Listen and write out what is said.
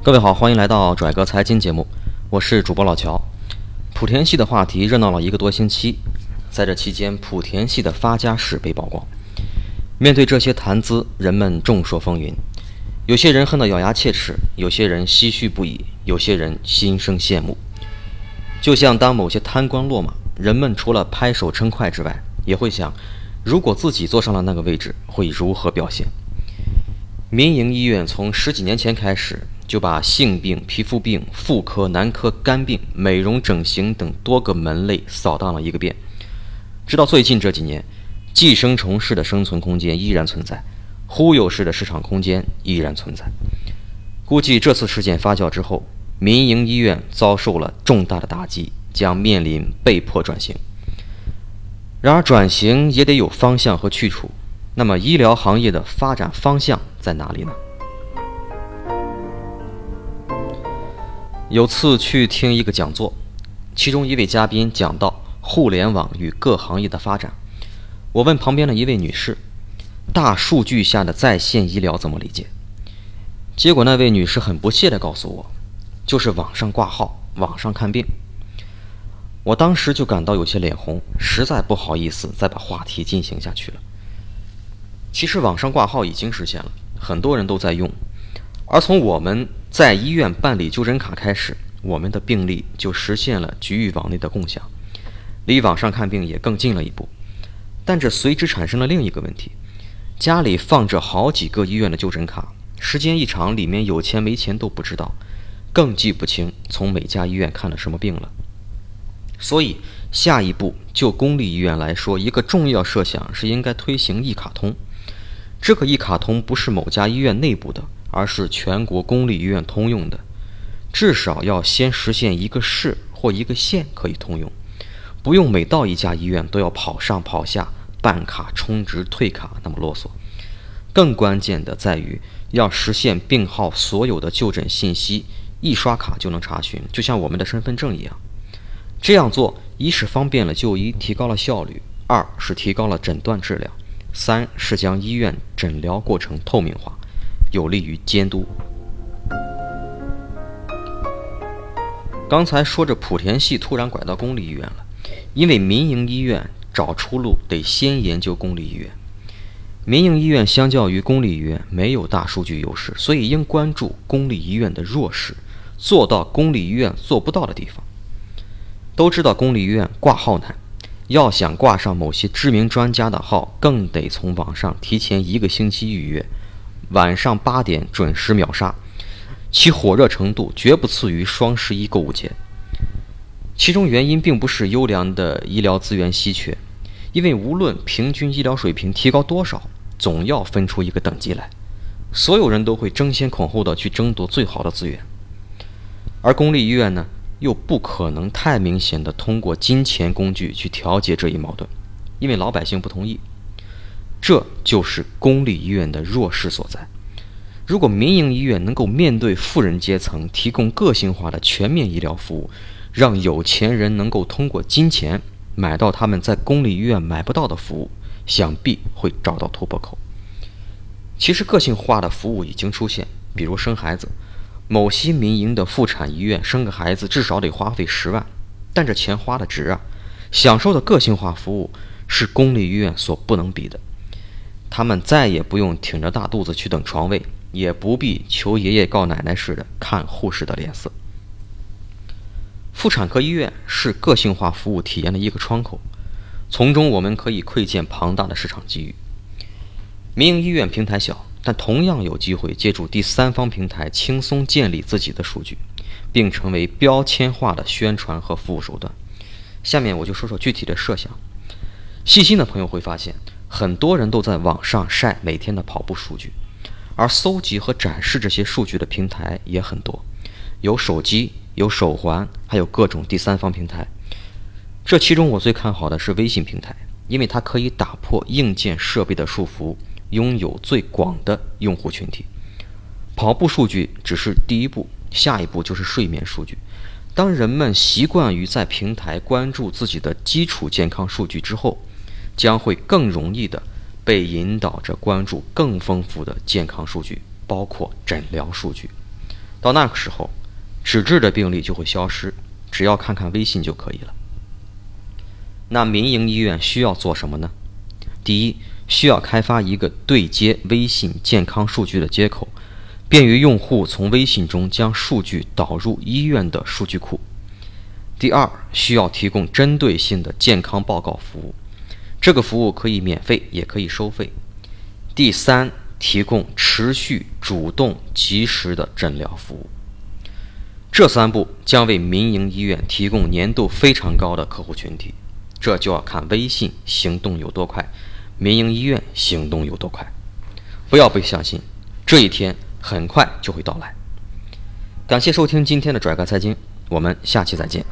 各位好，欢迎来到拽哥财经节目，我是主播老乔。莆田系的话题热闹了一个多星期，在这期间，莆田系的发家史被曝光。面对这些谈资，人们众说纷纭，有些人恨得咬牙切齿，有些人唏嘘不已，有些人心生羡慕。就像当某些贪官落马，人们除了拍手称快之外，也会想，如果自己坐上了那个位置，会如何表现？民营医院从十几年前开始，就把性病、皮肤病、妇科、男科、肝病、美容整形等多个门类扫荡了一个遍。直到最近这几年，寄生虫式的生存空间依然存在，忽悠式的市场空间依然存在。估计这次事件发酵之后，民营医院遭受了重大的打击，将面临被迫转型。然而，转型也得有方向和去处。那么，医疗行业的发展方向在哪里呢？有次去听一个讲座，其中一位嘉宾讲到互联网与各行业的发展。我问旁边的一位女士：“大数据下的在线医疗怎么理解？”结果那位女士很不屑地告诉我：“就是网上挂号，网上看病。”我当时就感到有些脸红，实在不好意思再把话题进行下去了。其实网上挂号已经实现了，很多人都在用。而从我们在医院办理就诊卡开始，我们的病历就实现了局域网内的共享，离网上看病也更近了一步。但这随之产生了另一个问题：家里放着好几个医院的就诊卡，时间一长，里面有钱没钱都不知道，更记不清从每家医院看了什么病了。所以下一步就公立医院来说，一个重要设想是应该推行一卡通。这个一卡通不是某家医院内部的，而是全国公立医院通用的。至少要先实现一个市或一个县可以通用，不用每到一家医院都要跑上跑下办卡、充值、退卡那么啰嗦。更关键的在于要实现病号所有的就诊信息一刷卡就能查询，就像我们的身份证一样。这样做，一是方便了就医，提高了效率；二是提高了诊断质量。三是将医院诊疗过程透明化，有利于监督。刚才说着莆田系突然拐到公立医院了，因为民营医院找出路得先研究公立医院。民营医院相较于公立医院没有大数据优势，所以应关注公立医院的弱势，做到公立医院做不到的地方。都知道公立医院挂号难。要想挂上某些知名专家的号，更得从网上提前一个星期预约，晚上八点准时秒杀，其火热程度绝不次于双十一购物节。其中原因并不是优良的医疗资源稀缺，因为无论平均医疗水平提高多少，总要分出一个等级来，所有人都会争先恐后的去争夺最好的资源，而公立医院呢？又不可能太明显的通过金钱工具去调节这一矛盾，因为老百姓不同意。这就是公立医院的弱势所在。如果民营医院能够面对富人阶层，提供个性化的全面医疗服务，让有钱人能够通过金钱买到他们在公立医院买不到的服务，想必会找到突破口。其实个性化的服务已经出现，比如生孩子。某些民营的妇产医院生个孩子至少得花费十万，但这钱花的值啊！享受的个性化服务是公立医院所不能比的。他们再也不用挺着大肚子去等床位，也不必求爷爷告奶奶似的看护士的脸色。妇产科医院是个性化服务体验的一个窗口，从中我们可以窥见庞大的市场机遇。民营医院平台小。但同样有机会借助第三方平台轻松建立自己的数据，并成为标签化的宣传和服务手段。下面我就说说具体的设想。细心的朋友会发现，很多人都在网上晒每天的跑步数据，而搜集和展示这些数据的平台也很多，有手机，有手环，还有各种第三方平台。这其中我最看好的是微信平台，因为它可以打破硬件设备的束缚。拥有最广的用户群体，跑步数据只是第一步，下一步就是睡眠数据。当人们习惯于在平台关注自己的基础健康数据之后，将会更容易的被引导着关注更丰富的健康数据，包括诊疗数据。到那个时候，纸质的病历就会消失，只要看看微信就可以了。那民营医院需要做什么呢？第一，需要开发一个对接微信健康数据的接口，便于用户从微信中将数据导入医院的数据库。第二，需要提供针对性的健康报告服务，这个服务可以免费，也可以收费。第三，提供持续、主动、及时的诊疗服务。这三步将为民营医院提供粘度非常高的客户群体，这就要看微信行动有多快，民营医院行动有多快。不要被相信，这一天很快就会到来。感谢收听今天的拽哥财经，我们下期再见。